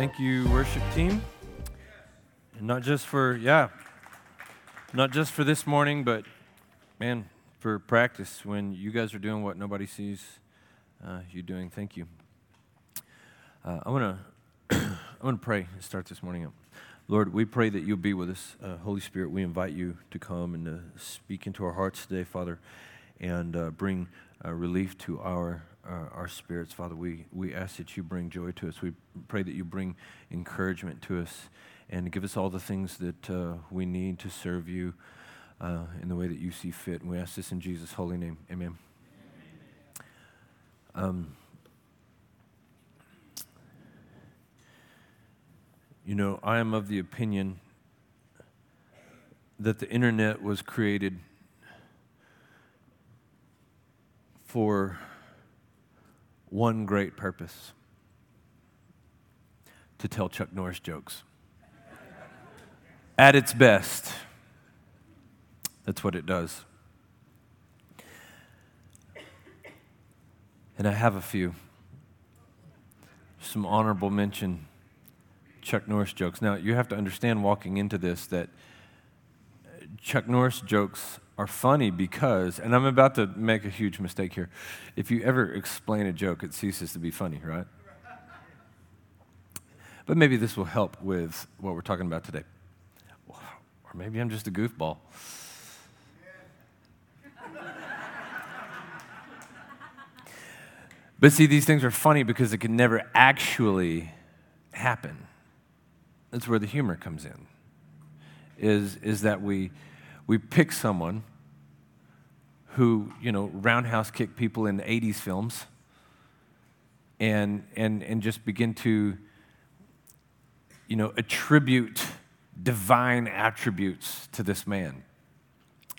Thank you, worship team. And not just for, yeah, not just for this morning, but man, for practice when you guys are doing what nobody sees uh, you doing. Thank you. Uh, I want to I want to pray and start this morning up. Lord, we pray that you'll be with us. Uh, Holy Spirit, we invite you to come and to speak into our hearts today, Father, and uh, bring uh, relief to our uh, our spirits, Father. We, we ask that you bring joy to us. We pray that you bring encouragement to us and give us all the things that uh, we need to serve you uh, in the way that you see fit. And we ask this in Jesus' holy name. Amen. Um, you know, I am of the opinion that the internet was created for one great purpose to tell Chuck Norris jokes. At its best, that's what it does. And I have a few. Some honorable mention Chuck Norris jokes. Now, you have to understand walking into this that Chuck Norris jokes are funny because, and I'm about to make a huge mistake here. If you ever explain a joke, it ceases to be funny, right? But maybe this will help with what we're talking about today. Or maybe I'm just a goofball. But see, these things are funny because it can never actually happen. That's where the humor comes in. Is, is that we, we pick someone who, you know, roundhouse kick people in 80s films and, and, and just begin to, you know, attribute divine attributes to this man.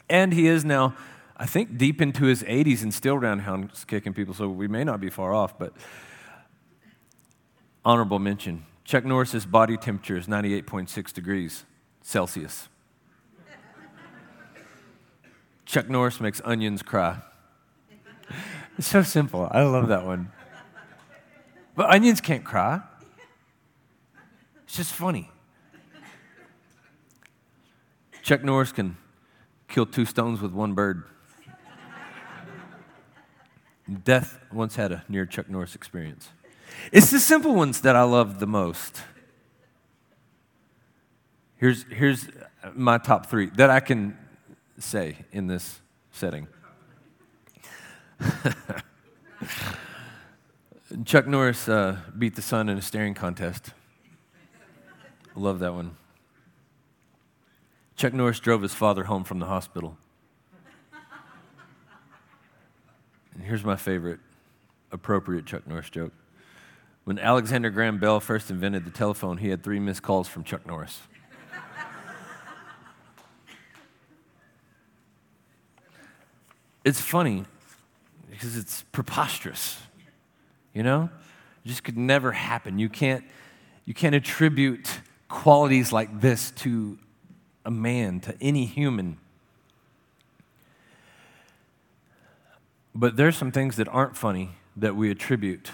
And he is now, I think, deep into his 80s and still roundhouse kicking people, so we may not be far off, but honorable mention. Chuck Norris's body temperature is 98.6 degrees Celsius. Chuck Norris makes onions cry. It's so simple. I love that one. But onions can't cry. It's just funny. Chuck Norris can kill two stones with one bird. Death once had a near Chuck Norris experience. It's the simple ones that I love the most. Here's, here's my top three that I can say in this setting. Chuck Norris uh, beat the sun in a staring contest. I love that one. Chuck Norris drove his father home from the hospital. And here's my favorite appropriate Chuck Norris joke. When Alexander Graham Bell first invented the telephone, he had three missed calls from Chuck Norris. It's funny because it's preposterous. You know? It just could never happen. You can't, you can't attribute qualities like this to a man, to any human. But there's some things that aren't funny that we attribute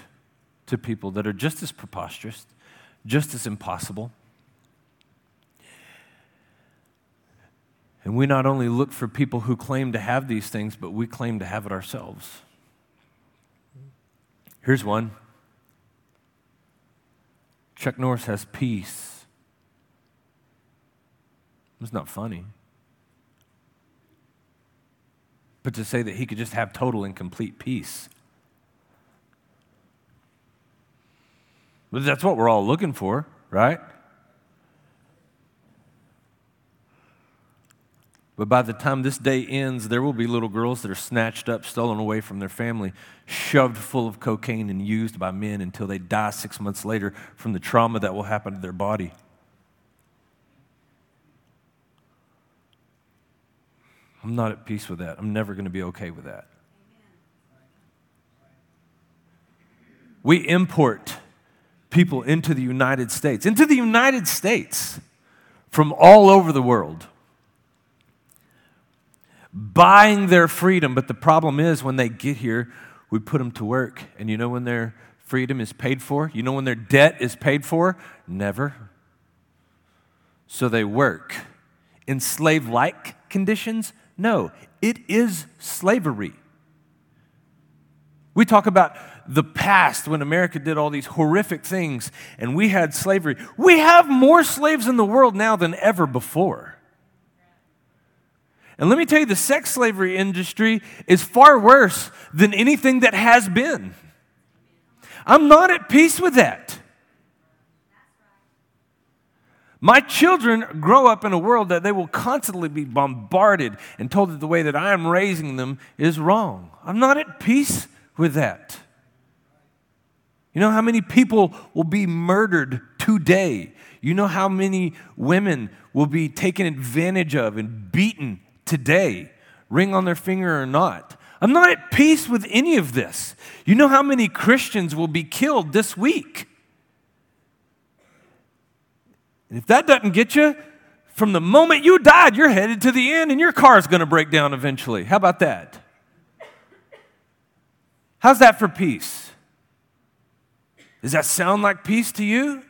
to people that are just as preposterous, just as impossible. And we not only look for people who claim to have these things, but we claim to have it ourselves. Here's one Chuck Norris has peace. It's not funny. But to say that he could just have total and complete peace. But that's what we're all looking for, right? But by the time this day ends, there will be little girls that are snatched up, stolen away from their family, shoved full of cocaine, and used by men until they die six months later from the trauma that will happen to their body. I'm not at peace with that. I'm never going to be okay with that. We import people into the United States, into the United States from all over the world buying their freedom. But the problem is when they get here, we put them to work. And you know when they're freedom is paid for? You know when their debt is paid for? Never. So they work. In slave like conditions? No, it is slavery. We talk about the past when America did all these horrific things and we had slavery. We have more slaves in the world now than ever before. And let me tell you, the sex slavery industry is far worse than anything that has been. I'm not at peace with that. My children grow up in a world that they will constantly be bombarded and told that the way that I am raising them is wrong. I'm not at peace with that. You know how many people will be murdered today? You know how many women will be taken advantage of and beaten today, ring on their finger or not? I'm not at peace with any of this. You know how many Christians will be killed this week? And if that doesn't get you, from the moment you died, you're headed to the end and your car is going to break down eventually. How about that? How's that for peace? Does that sound like peace to you?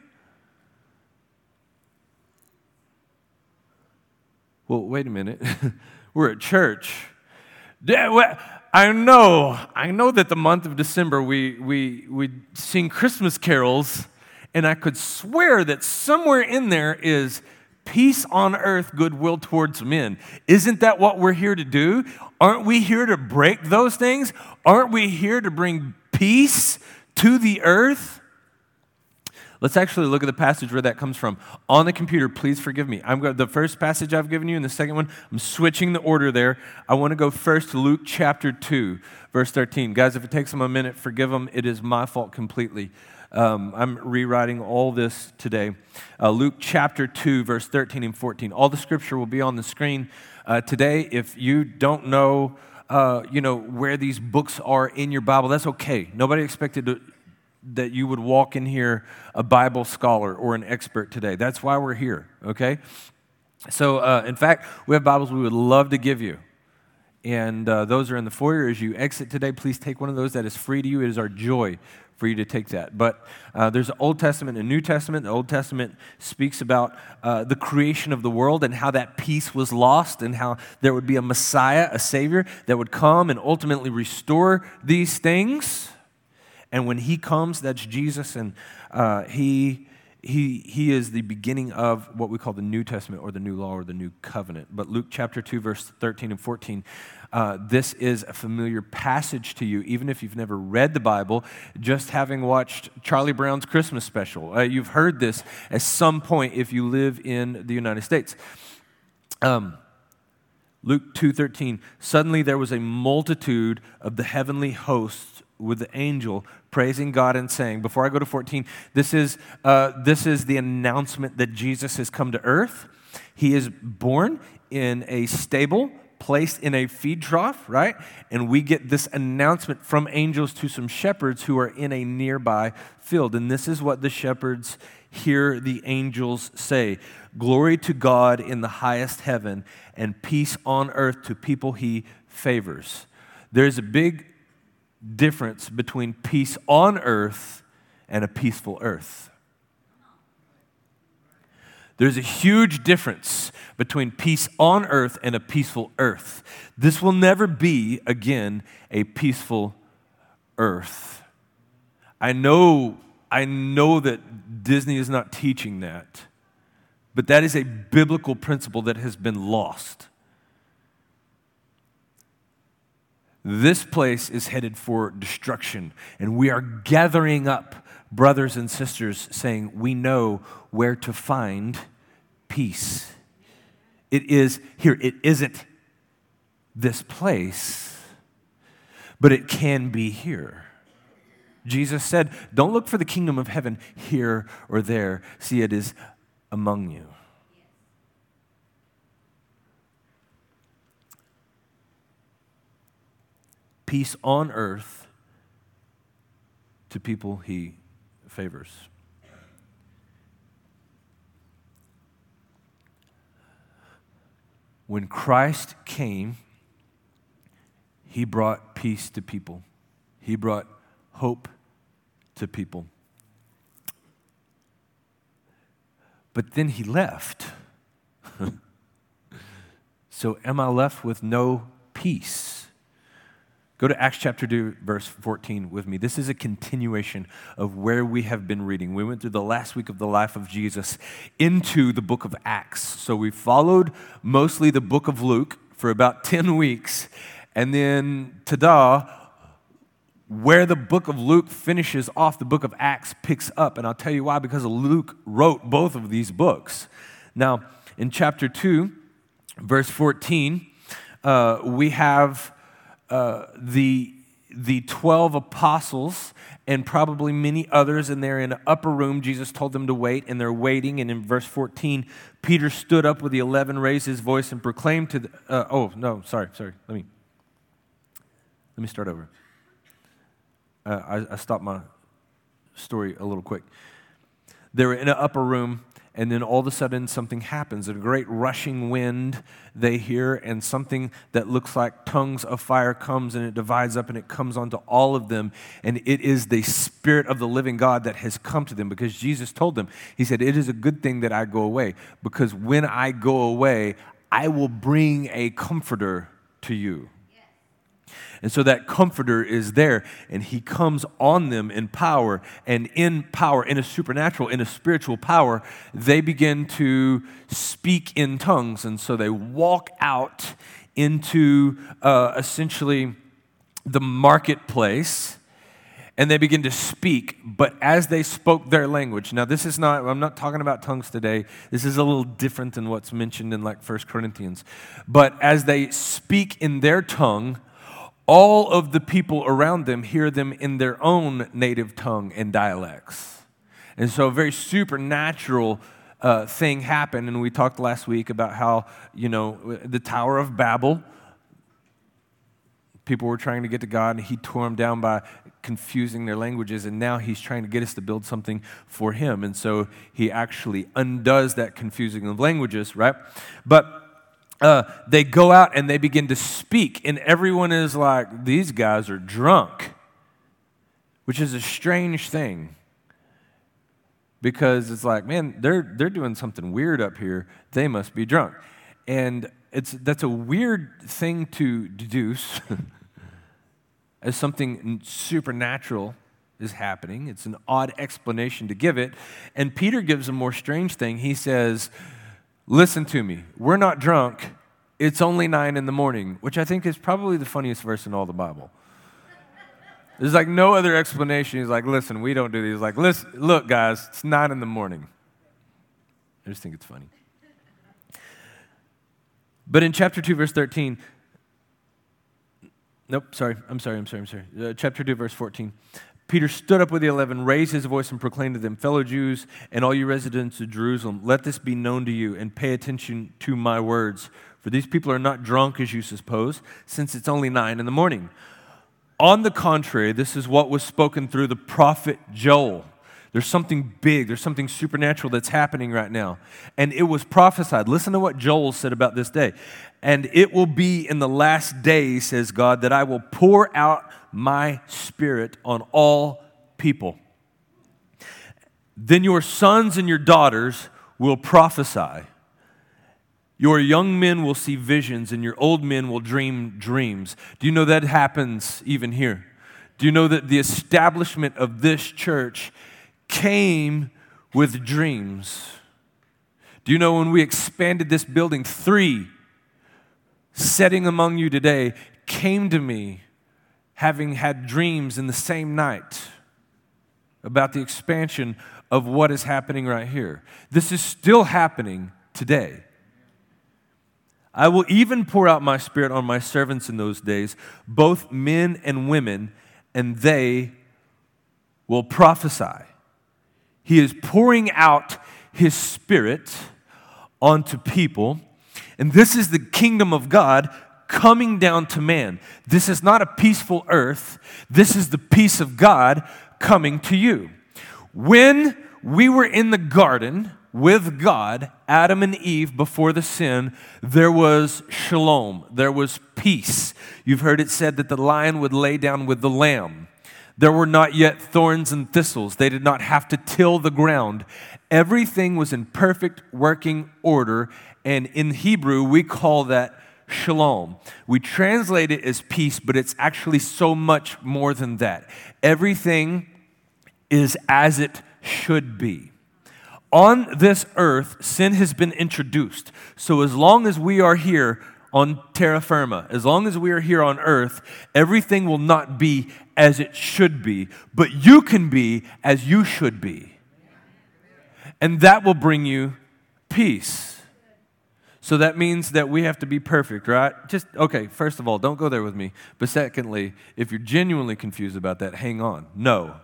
Well, wait a minute. We're at church. I know, I know that the month of December we, we, we sing Christmas carols, and I could swear that somewhere in there is peace on earth, goodwill towards men. Isn't that what we're here to do? Aren't we here to break those things? Aren't we here to bring peace to the earth? Let's actually look at the passage where that comes from. On the computer, please forgive me. I'm going, the first passage I've given you and the second one, I'm switching the order there. I want to go first to Luke chapter 2, verse 13. Guys, if it takes them a minute, forgive them. It is my fault completely. Um, I'm rewriting all this today. Uh, Luke chapter 2, verse 13 and 14. All the scripture will be on the screen uh, today. If you don't know, uh, you know where these books are in your Bible, that's okay. Nobody expected to, that you would walk in here a Bible scholar or an expert today. That's why we're here, okay? So, uh, in fact, we have Bibles we would love to give you. And uh, those are in the foyer. As you exit today, please take one of those that is free to you. It is our joy for you to take that. But uh, there's an Old Testament and New Testament. The Old Testament speaks about uh, the creation of the world and how that peace was lost and how there would be a Messiah, a Savior, that would come and ultimately restore these things. And when he comes, that's Jesus, and uh, he, he, he is the beginning of what we call the New Testament or the New Law or the New Covenant. But Luke chapter 2, verse 13 and 14, uh, this is a familiar passage to you, even if you've never read the Bible, just having watched Charlie Brown's Christmas special. Uh, you've heard this at some point if you live in the United States. Um, Luke 2:13 Suddenly there was a multitude of the heavenly hosts with the angel praising God and saying, before I go to 14, this is, uh, this is the announcement that Jesus has come to earth. He is born in a stable, placed in a feed trough, right? And we get this announcement from angels to some shepherds who are in a nearby field. And this is what the shepherds hear the angels say Glory to God in the highest heaven, and peace on earth to people he favors. There's a big difference between peace on earth and a peaceful earth. There's a huge difference between peace on earth and a peaceful earth. This will never be, again, a peaceful earth. I know, I know that Disney is not teaching that, but that is a biblical principle that has been lost. This place is headed for destruction, and we are gathering up brothers and sisters saying, We know where to find peace. It is here, it isn't this place, but it can be here. Jesus said, Don't look for the kingdom of heaven here or there. See, it is among you. Peace on earth to people he favors. When Christ came, he brought peace to people. He brought hope to people. But then he left. so am I left with no peace? Go to Acts chapter 2, verse 14 with me. This is a continuation of where we have been reading. We went through the last week of the life of Jesus into the book of Acts. So we followed mostly the book of Luke for about 10 weeks. And then, ta where the book of Luke finishes off, the book of Acts picks up. And I'll tell you why, because Luke wrote both of these books. Now, in chapter 2, verse 14, uh, we have uh, the, the 12 apostles and probably many others, and they're in an upper room. Jesus told them to wait, and they're waiting. And in verse 14, Peter stood up with the 11, raised his voice, and proclaimed to the, uh, oh, no, sorry, sorry. Let me, let me start over. Uh, I, I stopped my story a little quick. They were in an upper room, and then all of a sudden something happens. A great rushing wind they hear, and something that looks like tongues of fire comes and it divides up and it comes onto all of them. And it is the Spirit of the living God that has come to them because Jesus told them, He said, It is a good thing that I go away because when I go away, I will bring a comforter to you. And so that comforter is there, and he comes on them in power. And in power, in a supernatural, in a spiritual power, they begin to speak in tongues. And so they walk out into uh, essentially the marketplace and they begin to speak. But as they spoke their language, now this is not, I'm not talking about tongues today. This is a little different than what's mentioned in like First Corinthians. But as they speak in their tongue, all of the people around them hear them in their own native tongue and dialects. And so a very supernatural uh, thing happened. And we talked last week about how, you know, the Tower of Babel, people were trying to get to God, and he tore them down by confusing their languages. And now he's trying to get us to build something for him. And so he actually undoes that confusing of languages, right? But uh, they go out and they begin to speak, and everyone is like, These guys are drunk, which is a strange thing because it's like, man, they're, they're doing something weird up here. They must be drunk. And it's, that's a weird thing to deduce as something supernatural is happening. It's an odd explanation to give it. And Peter gives a more strange thing. He says, Listen to me. We're not drunk. It's only nine in the morning, which I think is probably the funniest verse in all the Bible. There's like no other explanation. He's like, listen, we don't do these. He's like, listen, look, guys, it's nine in the morning. I just think it's funny. But in chapter 2, verse 13, nope, sorry, I'm sorry, I'm sorry, I'm sorry. Uh, chapter 2, verse 14. Peter stood up with the eleven, raised his voice, and proclaimed to them, Fellow Jews and all you residents of Jerusalem, let this be known to you, and pay attention to my words. For these people are not drunk, as you suppose, since it's only nine in the morning. On the contrary, this is what was spoken through the prophet Joel. There's something big, there's something supernatural that's happening right now. And it was prophesied. Listen to what Joel said about this day. And it will be in the last days, says God, that I will pour out my spirit on all people. Then your sons and your daughters will prophesy. Your young men will see visions, and your old men will dream dreams. Do you know that happens even here? Do you know that the establishment of this church came with dreams? Do you know when we expanded this building, three setting among you today came to me having had dreams in the same night about the expansion of what is happening right here. This is still happening today. I will even pour out my spirit on my servants in those days, both men and women, and they will prophesy. He is pouring out his spirit onto people. And this is the kingdom of God coming down to man. This is not a peaceful earth, this is the peace of God coming to you. When we were in the garden with God, Adam and Eve, before the sin, there was shalom, there was peace. You've heard it said that the lion would lay down with the lamb. There were not yet thorns and thistles. They did not have to till the ground. Everything was in perfect working order. And in Hebrew, we call that shalom. We translate it as peace, but it's actually so much more than that. Everything is as it should be. On this earth, sin has been introduced. So as long as we are here on terra firma, as long as we are here on earth, everything will not be as it should be, but you can be as you should be. And that will bring you peace. So that means that we have to be perfect, right? Just, okay, first of all, don't go there with me. But secondly, if you're genuinely confused about that, hang on. No.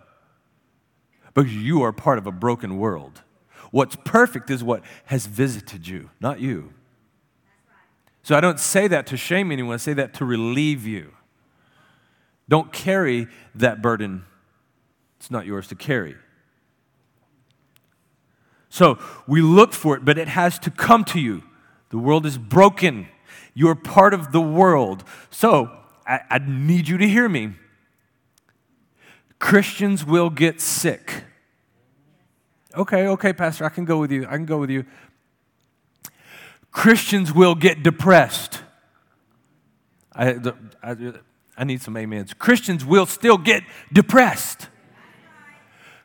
Because you are part of a broken world. What's perfect is what has visited you, not you. So I don't say that to shame anyone, I say that to relieve you. Don't carry that burden, it's not yours to carry. So we look for it, but it has to come to you. The world is broken. You're part of the world. So I, I need you to hear me. Christians will get sick. Okay, okay, Pastor, I can go with you. I can go with you. Christians will get depressed. I, I, I need some amens. Christians will still get depressed.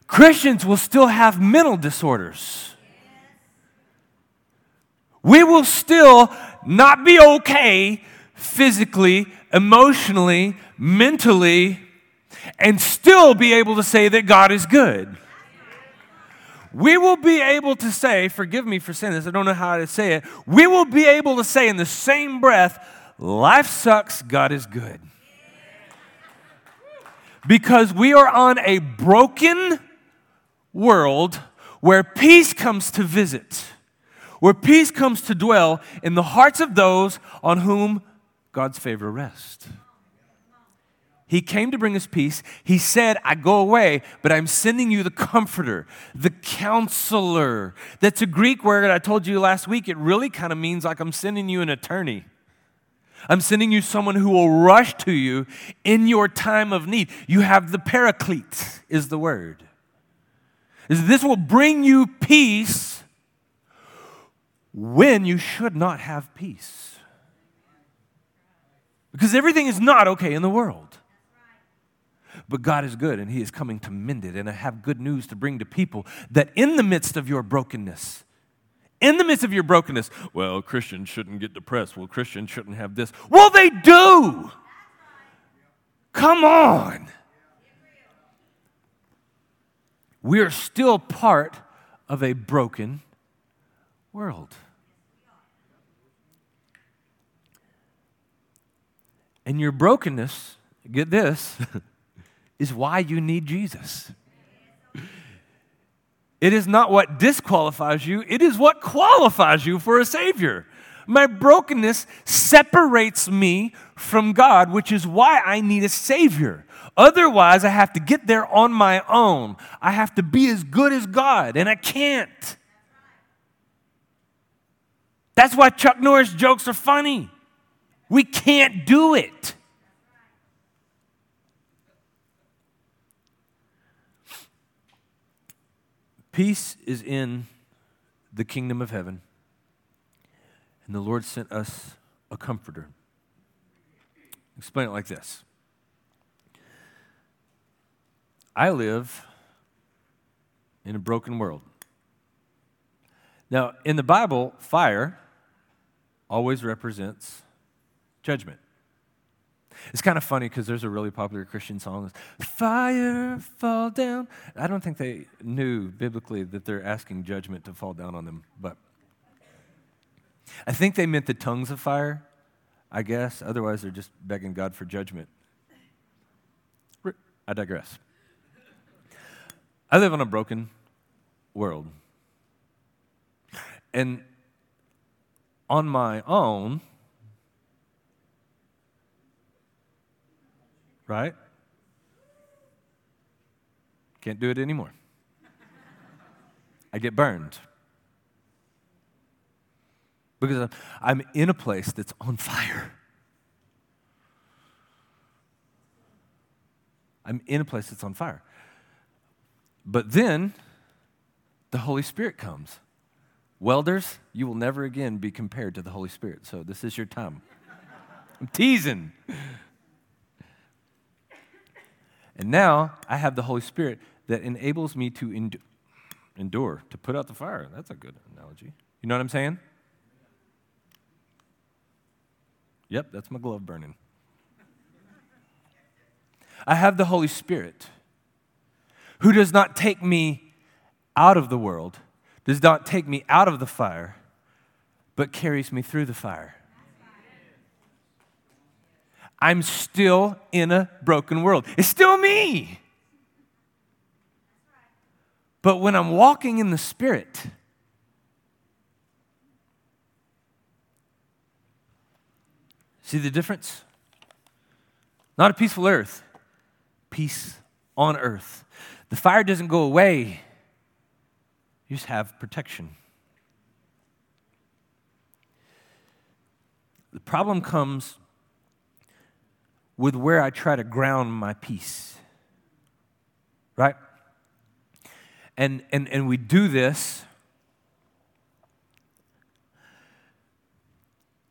Christians will still have mental disorders. We will still not be okay physically, emotionally, mentally, and still be able to say that God is good we will be able to say, forgive me for saying this, I don't know how to say it. We will be able to say in the same breath, life sucks, God is good. Because we are on a broken world where peace comes to visit, where peace comes to dwell in the hearts of those on whom God's favor rests. He came to bring us peace. He said, I go away, but I'm sending you the comforter, the counselor. That's a Greek word I told you last week. It really kind of means like I'm sending you an attorney. I'm sending you someone who will rush to you in your time of need. You have the paraclete, is the word. This will bring you peace when you should not have peace. Because everything is not okay in the world. But God is good and He is coming to mend it. And I have good news to bring to people that in the midst of your brokenness, in the midst of your brokenness, well, Christians shouldn't get depressed. Well, Christians shouldn't have this. Well, they do. Come on. We are still part of a broken world. And your brokenness, get this, is why you need Jesus. It is not what disqualifies you, it is what qualifies you for a Savior. My brokenness separates me from God, which is why I need a Savior. Otherwise, I have to get there on my own. I have to be as good as God, and I can't. That's why Chuck Norris jokes are funny. We can't do it. Peace is in the kingdom of heaven, and the Lord sent us a comforter. Explain it like this I live in a broken world. Now, in the Bible, fire always represents judgment. It's kind of funny because there's a really popular Christian song, Fire Fall Down. I don't think they knew biblically that they're asking judgment to fall down on them, but I think they meant the tongues of fire, I guess. Otherwise, they're just begging God for judgment. I digress. I live on a broken world. And on my own, right? Can't do it anymore. I get burned. Because I'm in a place that's on fire. I'm in a place that's on fire. But then the Holy Spirit comes. Welders, you will never again be compared to the Holy Spirit. So this is your time. I'm teasing. And now I have the Holy Spirit that enables me to endure, endure, to put out the fire. That's a good analogy. You know what I'm saying? Yep, that's my glove burning. I have the Holy Spirit who does not take me out of the world, does not take me out of the fire, but carries me through the fire. I'm still in a broken world. It's still me. But when I'm walking in the Spirit, see the difference? Not a peaceful earth, peace on earth. The fire doesn't go away, you just have protection. The problem comes with where I try to ground my peace. Right? And, and, and we do this.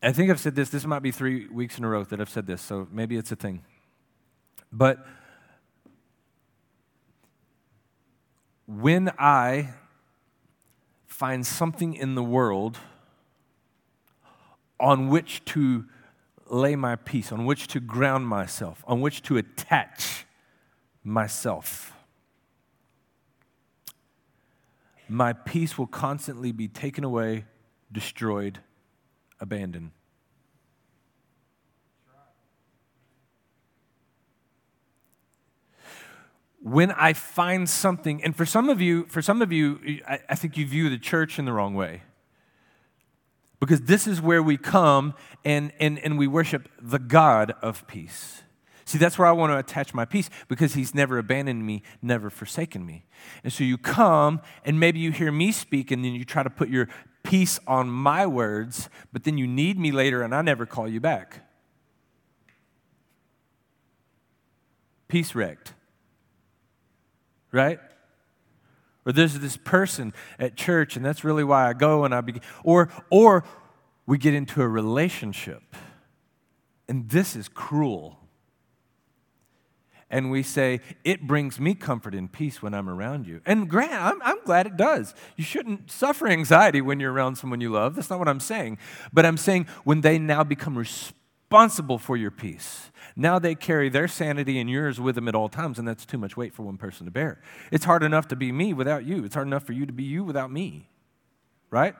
I think I've said this. This might be three weeks in a row that I've said this, so maybe it's a thing. But when I find something in the world on which to lay my peace, on which to ground myself, on which to attach myself, my peace will constantly be taken away, destroyed, abandoned. when I find something, and for some of you, for some of you, I, I, think you view the church in the wrong way. Because this is where we come and, and, and we worship the God of peace. See, that's where I want to attach my peace because he's never abandoned me, never forsaken me. And so you come and maybe you hear me speak and then you try to put your peace on my words, but then you need me later and I never call you back. Peace wrecked right? Or there's this person at church, and that's really why I go and I begin. Or, or we get into a relationship, and this is cruel. And we say, it brings me comfort and peace when I'm around you. And grant, I'm, I'm glad it does. You shouldn't suffer anxiety when you're around someone you love. That's not what I'm saying. But I'm saying when they now become responsible for your peace now they carry their sanity and yours with them at all times, and that's too much weight for one person to bear. It's hard enough to be me without you. It's hard enough for you to be you without me, right?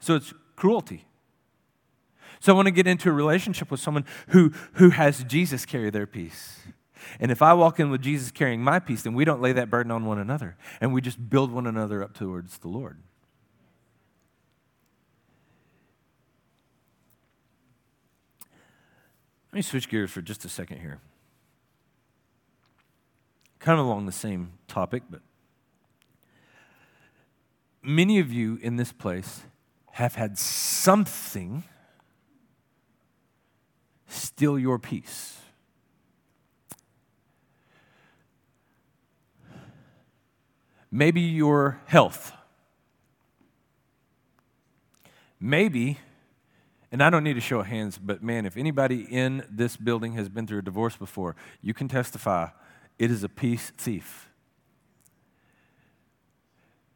So it's cruelty. So I want to get into a relationship with someone who, who has Jesus carry their peace. And if I walk in with Jesus carrying my peace, then we don't lay that burden on one another, and we just build one another up towards the Lord. Let me switch gears for just a second here. Kind of along the same topic, but many of you in this place have had something steal your peace. Maybe your health. Maybe and I don't need to show hands, but man, if anybody in this building has been through a divorce before, you can testify it is a peace thief.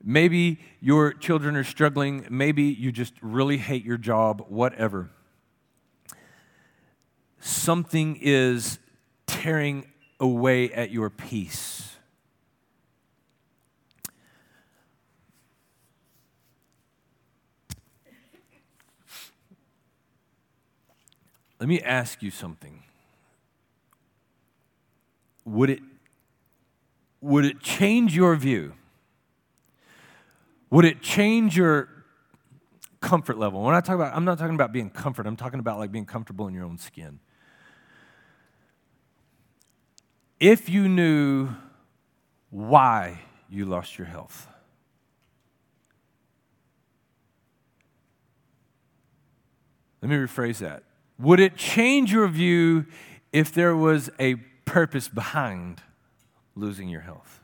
Maybe your children are struggling. Maybe you just really hate your job, whatever. Something is tearing away at your peace. Let me ask you something. Would it, would it change your view? Would it change your comfort level? When I talk about, I'm not talking about being comfort, I'm talking about like being comfortable in your own skin. If you knew why you lost your health, let me rephrase that. Would it change your view if there was a purpose behind losing your health?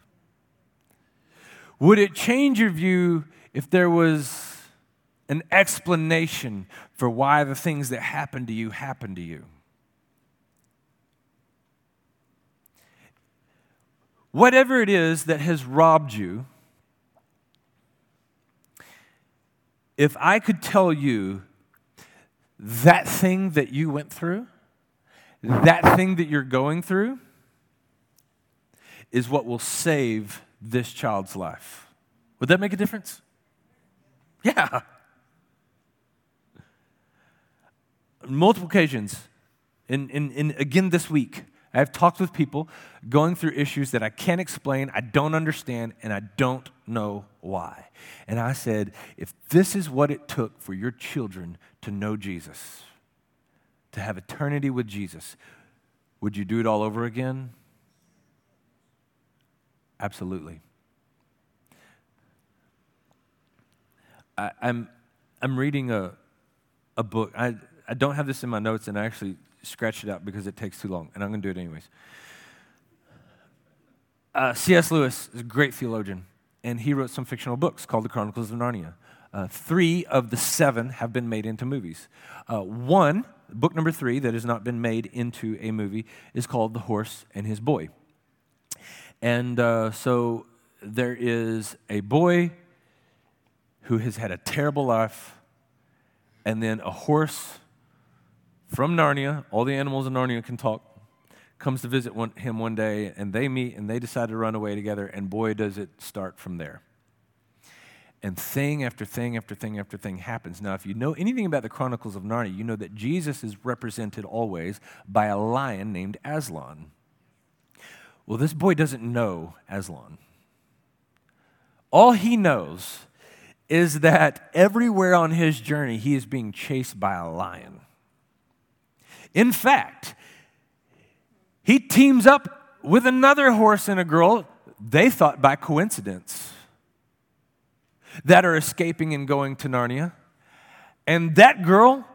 Would it change your view if there was an explanation for why the things that happen to you happen to you? Whatever it is that has robbed you, if I could tell you that thing that you went through, that thing that you're going through, is what will save this child's life. Would that make a difference? Yeah. Multiple occasions, in, in, in, again this week, I have talked with people going through issues that I can't explain, I don't understand, and I don't know why. And I said, if this is what it took for your children to know Jesus, to have eternity with Jesus, would you do it all over again? Absolutely. I, am I'm, I'm reading a, a book. I, I don't have this in my notes, and I actually scratched it out because it takes too long, and I'm going to do it anyways. Uh, C.S. Lewis is a great theologian, and he wrote some fictional books called The Chronicles of Narnia. Uh, three of the seven have been made into movies. Uh, one, book number three, that has not been made into a movie, is called The Horse and His Boy. And uh, so there is a boy who has had a terrible life, and then a horse from Narnia, all the animals in Narnia can talk, comes to visit one, him one day, and they meet and they decide to run away together, and boy, does it start from there. And thing after thing after thing after thing happens. Now, if you know anything about the Chronicles of Narnia, you know that Jesus is represented always by a lion named Aslan. Well, this boy doesn't know Aslan. All he knows is that everywhere on his journey, he is being chased by a lion. In fact, he teams up with another horse and a girl, they thought by coincidence, that are escaping and going to Narnia. And that girl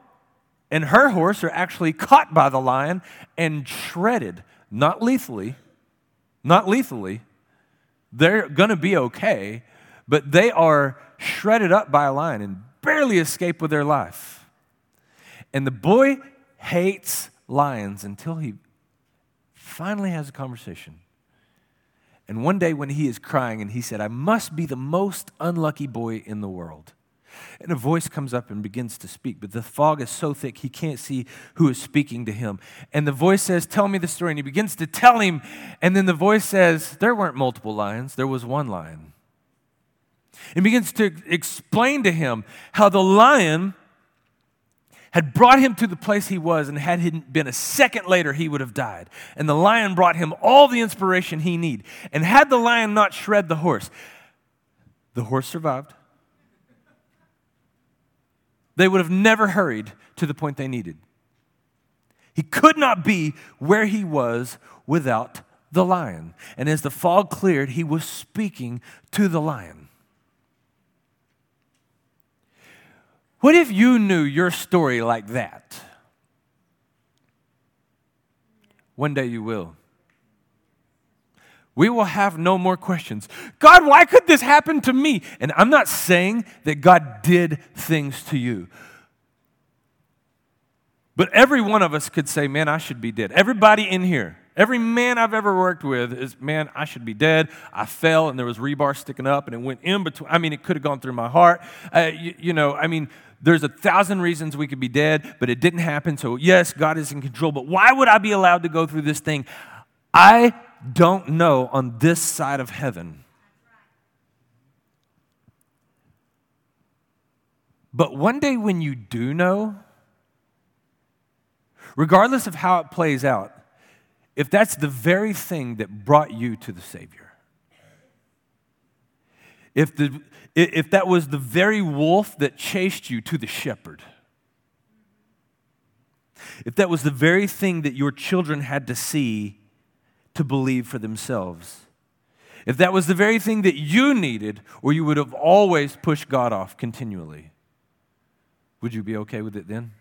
and her horse are actually caught by the lion and shredded, not lethally, not lethally. They're going to be okay, but they are shredded up by a lion and barely escape with their life. And the boy hates lions until he finally has a conversation. And one day when he is crying and he said, I must be the most unlucky boy in the world. And a voice comes up and begins to speak, but the fog is so thick he can't see who is speaking to him. And the voice says, Tell me the story. And he begins to tell him. And then the voice says, There weren't multiple lions, there was one lion. And begins to explain to him how the lion had brought him to the place he was, and had he been a second later, he would have died. And the lion brought him all the inspiration he needed. And had the lion not shred the horse, the horse survived. They would have never hurried to the point they needed. He could not be where he was without the lion. And as the fog cleared, he was speaking to the lion. What if you knew your story like that? One day you will. We will have no more questions. God, why could this happen to me? And I'm not saying that God did things to you. But every one of us could say, man, I should be dead. Everybody in here, every man I've ever worked with is, man, I should be dead. I fell and there was rebar sticking up and it went in between. I mean, it could have gone through my heart. Uh, you, you know, I mean, there's a thousand reasons we could be dead, but it didn't happen. So, yes, God is in control. But why would I be allowed to go through this thing? I don't know on this side of heaven. But one day when you do know, regardless of how it plays out, if that's the very thing that brought you to the Savior, if, the, if that was the very wolf that chased you to the shepherd, if that was the very thing that your children had to see to believe for themselves, if that was the very thing that you needed, or you would have always pushed God off continually, would you be okay with it then?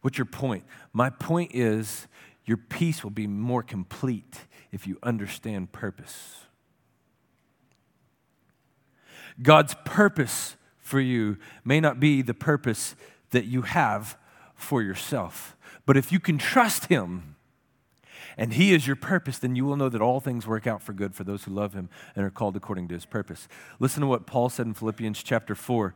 What's your point? My point is Your peace will be more complete if you understand purpose. God's purpose for you may not be the purpose that you have for yourself. But if you can trust Him and He is your purpose, then you will know that all things work out for good for those who love Him and are called according to His purpose. Listen to what Paul said in Philippians chapter 4.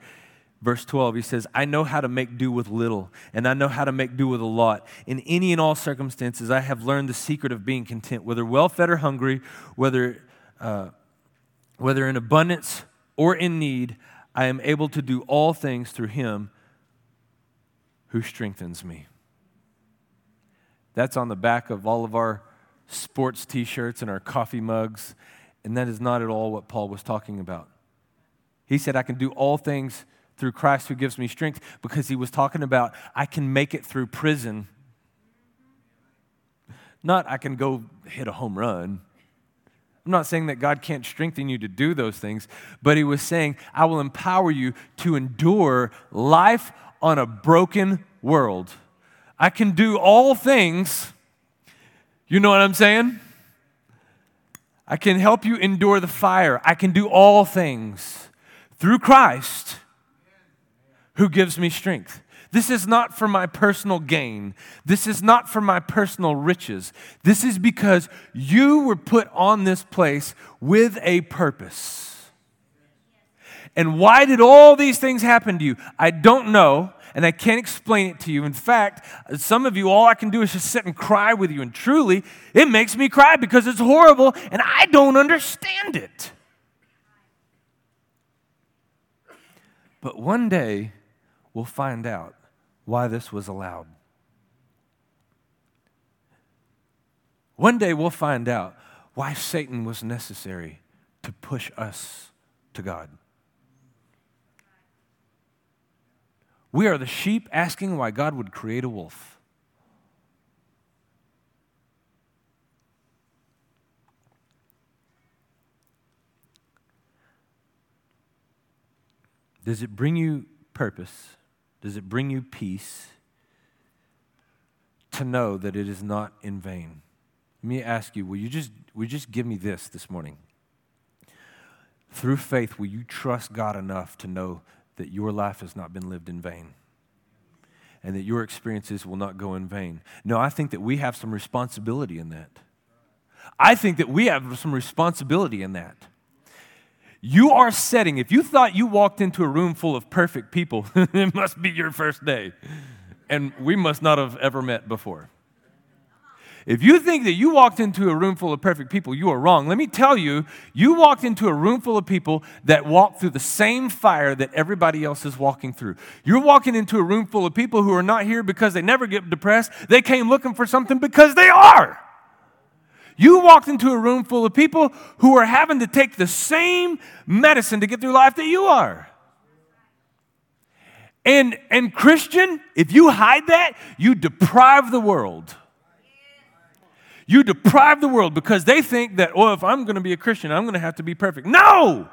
Verse 12, he says, I know how to make do with little, and I know how to make do with a lot. In any and all circumstances, I have learned the secret of being content, whether well fed or hungry, whether, uh, whether in abundance or in need, I am able to do all things through him who strengthens me. That's on the back of all of our sports t shirts and our coffee mugs, and that is not at all what Paul was talking about. He said, I can do all things through Christ who gives me strength because he was talking about I can make it through prison. Not I can go hit a home run. I'm not saying that God can't strengthen you to do those things, but he was saying, I will empower you to endure life on a broken world. I can do all things. You know what I'm saying? I can help you endure the fire. I can do all things through Christ who gives me strength. This is not for my personal gain. This is not for my personal riches. This is because you were put on this place with a purpose. And why did all these things happen to you? I don't know, and I can't explain it to you. In fact, some of you, all I can do is just sit and cry with you. And truly, it makes me cry because it's horrible and I don't understand it. But one day, we'll find out why this was allowed. One day we'll find out why Satan was necessary to push us to God. We are the sheep asking why God would create a wolf. Does it bring you purpose? Does it bring you peace to know that it is not in vain? Let me ask you, will you just, will you just give me this this morning? Through faith, will you trust God enough to know that your life has not been lived in vain? And that your experiences will not go in vain. No, I think that we have some responsibility in that. I think that we have some responsibility in that. You are setting, if you thought you walked into a room full of perfect people, it must be your first day. And we must not have ever met before. If you think that you walked into a room full of perfect people, you are wrong. Let me tell you, you walked into a room full of people that walk through the same fire that everybody else is walking through. You're walking into a room full of people who are not here because they never get depressed. They came looking for something because they are. You walked into a room full of people who are having to take the same medicine to get through life that you are. And, and Christian, if you hide that, you deprive the world. You deprive the world because they think that, well, if I'm going to be a Christian, I'm going to have to be perfect. No!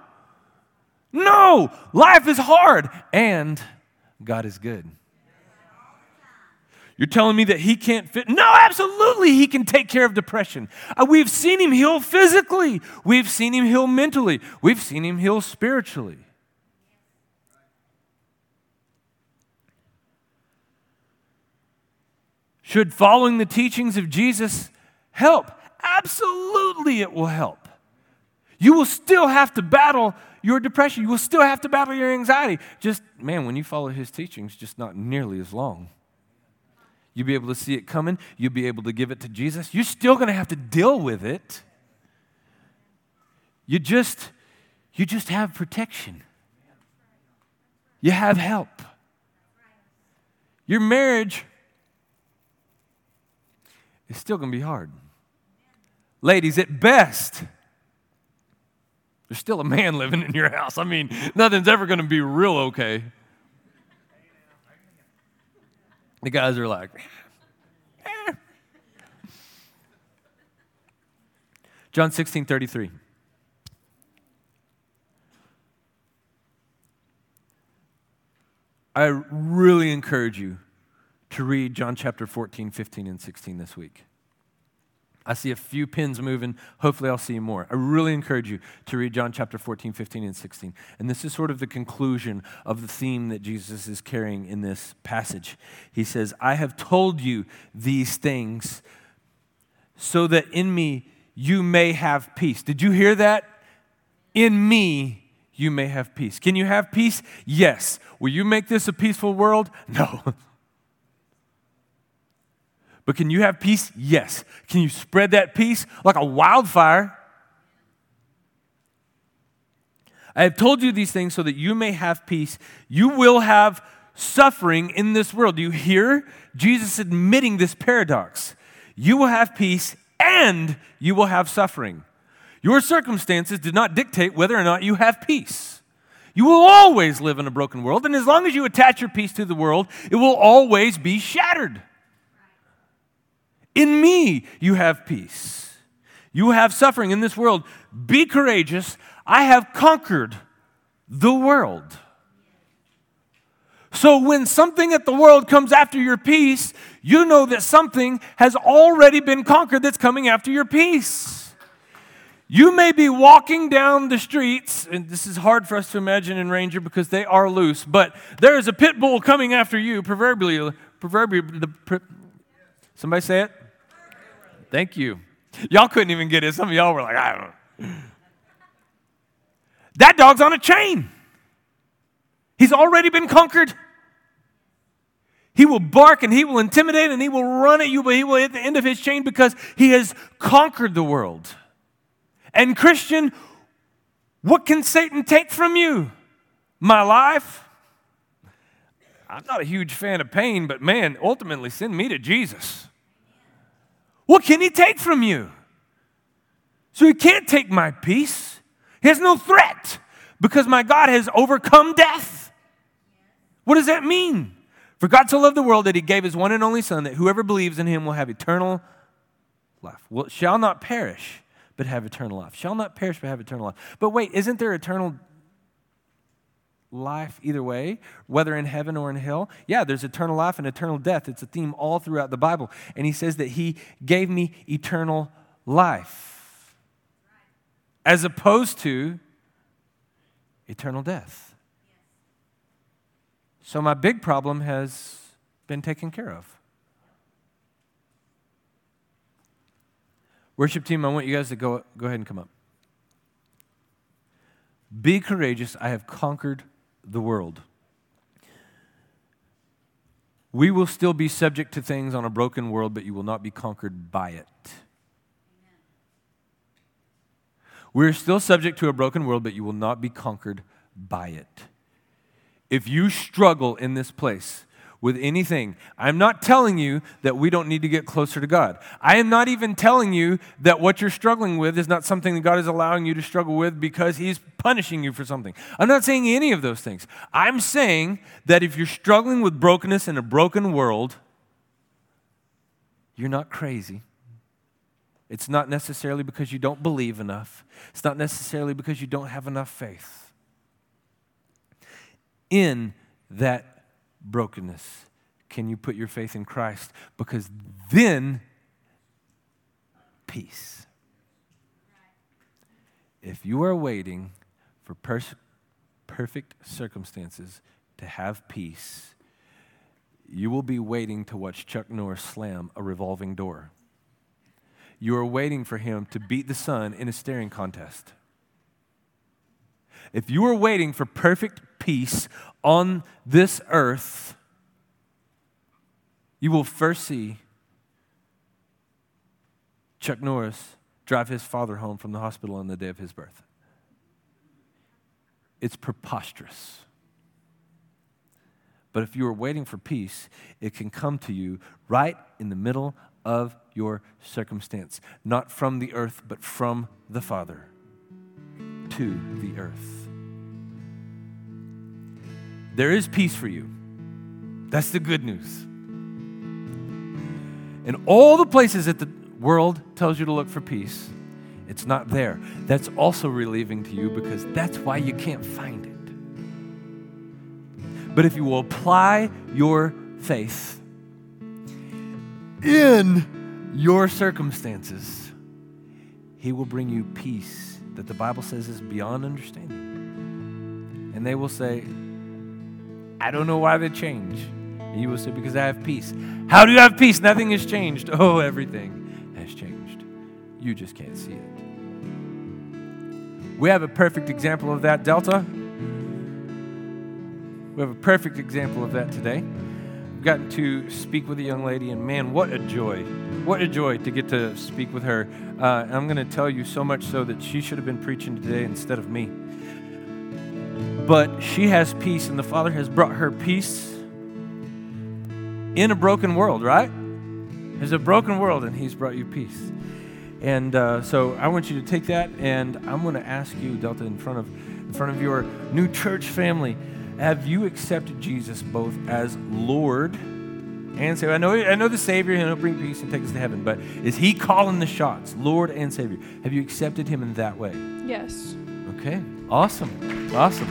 No! Life is hard and God is good. You're telling me that he can't fit? No, absolutely, he can take care of depression. Uh, we've seen him heal physically, we've seen him heal mentally, we've seen him heal spiritually. Should following the teachings of Jesus help? Absolutely, it will help. You will still have to battle your depression. You will still have to battle your anxiety. Just, man, when you follow his teachings, just not nearly as long. You'll be able to see it coming. You'll be able to give it to Jesus. You're still going to have to deal with it. You just, you just have protection. You have help. Your marriage is still going to be hard. Ladies, at best, there's still a man living in your house. I mean, nothing's ever going to be real okay. The guys are like, eh. John 16 33. I really encourage you to read John chapter 14, 15, and 16 this week. I see a few pins moving. Hopefully, I'll see more. I really encourage you to read John chapter 14, 15, and 16. And this is sort of the conclusion of the theme that Jesus is carrying in this passage. He says, I have told you these things so that in me you may have peace. Did you hear that? In me you may have peace. Can you have peace? Yes. Will you make this a peaceful world? No. But can you have peace? Yes. Can you spread that peace like a wildfire? I have told you these things so that you may have peace. You will have suffering in this world. Do you hear Jesus admitting this paradox? You will have peace and you will have suffering. Your circumstances do not dictate whether or not you have peace. You will always live in a broken world, and as long as you attach your peace to the world, it will always be shattered. In me, you have peace. You have suffering in this world. Be courageous. I have conquered the world. So when something at the world comes after your peace, you know that something has already been conquered that's coming after your peace. You may be walking down the streets, and this is hard for us to imagine in Ranger because they are loose, but there is a pit bull coming after you, proverbially. proverbially the, somebody say it? Thank you. Y'all couldn't even get it. Some of y'all were like, I don't know. That dog's on a chain. He's already been conquered. He will bark and he will intimidate and he will run at you, but he will hit the end of his chain because he has conquered the world. And, Christian, what can Satan take from you? My life? I'm not a huge fan of pain, but man, ultimately send me to Jesus. What can he take from you? So he can't take my peace. He has no threat because my God has overcome death. What does that mean? For God so loved the world that he gave his one and only Son, that whoever believes in him will have eternal life. Shall not perish, but have eternal life. Shall not perish, but have eternal life. But wait, isn't there eternal life either way, whether in heaven or in hell. Yeah, there's eternal life and eternal death. It's a theme all throughout the Bible. And he says that he gave me eternal life as opposed to eternal death. So my big problem has been taken care of. Worship team, I want you guys to go, go ahead and come up. Be courageous. I have conquered the world. We will still be subject to things on a broken world, but you will not be conquered by it. We're still subject to a broken world, but you will not be conquered by it. If you struggle in this place, with anything. I'm not telling you that we don't need to get closer to God. I am not even telling you that what you're struggling with is not something that God is allowing you to struggle with because He's punishing you for something. I'm not saying any of those things. I'm saying that if you're struggling with brokenness in a broken world, you're not crazy. It's not necessarily because you don't believe enough. It's not necessarily because you don't have enough faith. In that brokenness can you put your faith in Christ? Because then, peace. If you are waiting for pers- perfect circumstances to have peace, you will be waiting to watch Chuck Norris slam a revolving door. You are waiting for him to beat the sun in a staring contest. If you are waiting for perfect peace on this earth, you will first see Chuck Norris drive his father home from the hospital on the day of his birth. It's preposterous. But if you are waiting for peace, it can come to you right in the middle of your circumstance, not from the earth, but from the Father to the earth. There is peace for you. That's the good news. In all the places that the world tells you to look for peace, it's not there. That's also relieving to you because that's why you can't find it. But if you will apply your faith in your circumstances, He will bring you peace that the Bible says is beyond understanding. And they will say, I don't know why they change. And you will say, Because I have peace. How do you have peace? Nothing has changed. Oh, everything has changed. You just can't see it. We have a perfect example of that, Delta. We have a perfect example of that today. I've gotten to speak with a young lady, and man, what a joy! What a joy to get to speak with her. Uh, I'm going to tell you so much so that she should have been preaching today instead of me. But she has peace, and the Father has brought her peace in a broken world, right? There's a broken world, and He's brought you peace. And uh, so I want you to take that, and I'm going to ask you, Delta, in front of in front of your new church family, have you accepted Jesus both as Lord and Savior? I know, I know the Savior, and He'll bring peace and take us to heaven, but is He calling the shots, Lord and Savior? Have you accepted Him in that way? Yes. Okay, awesome, awesome.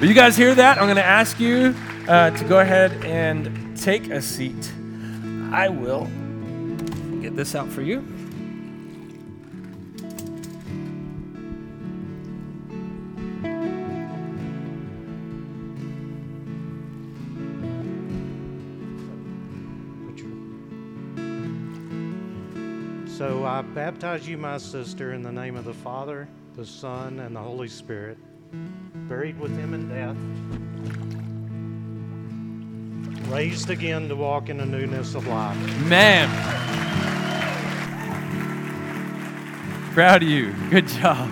Will you guys hear that? I'm going to ask you uh, to go ahead and take a seat. I will get this out for you. So I baptize you, my sister, in the name of the Father, the Son, and the Holy Spirit, buried with him in death, raised again to walk in the newness of life. Man. Proud of you. Good job.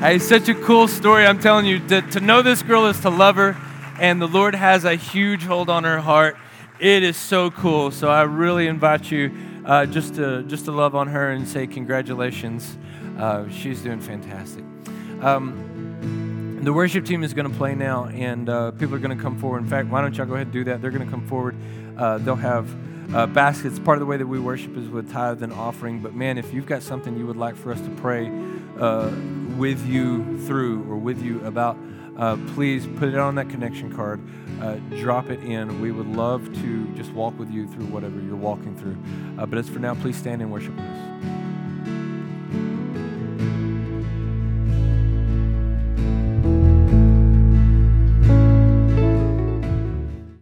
Hey, such a cool story. I'm telling you, to, to know this girl is to love her, and the Lord has a huge hold on her heart. It is so cool. So I really invite you uh, just to just to love on her and say congratulations. Uh, she's doing fantastic. Um, the worship team is going to play now, and uh, people are going to come forward. In fact, why don't y'all go ahead and do that? They're going to come forward. Uh, they'll have uh, baskets. Part of the way that we worship is with tithe and offering. But man, if you've got something you would like for us to pray uh, with you through or with you about, uh, please put it on that connection card. Uh, drop it in. We would love to just walk with you through whatever you're walking through. Uh, but as for now, please stand and worship with us.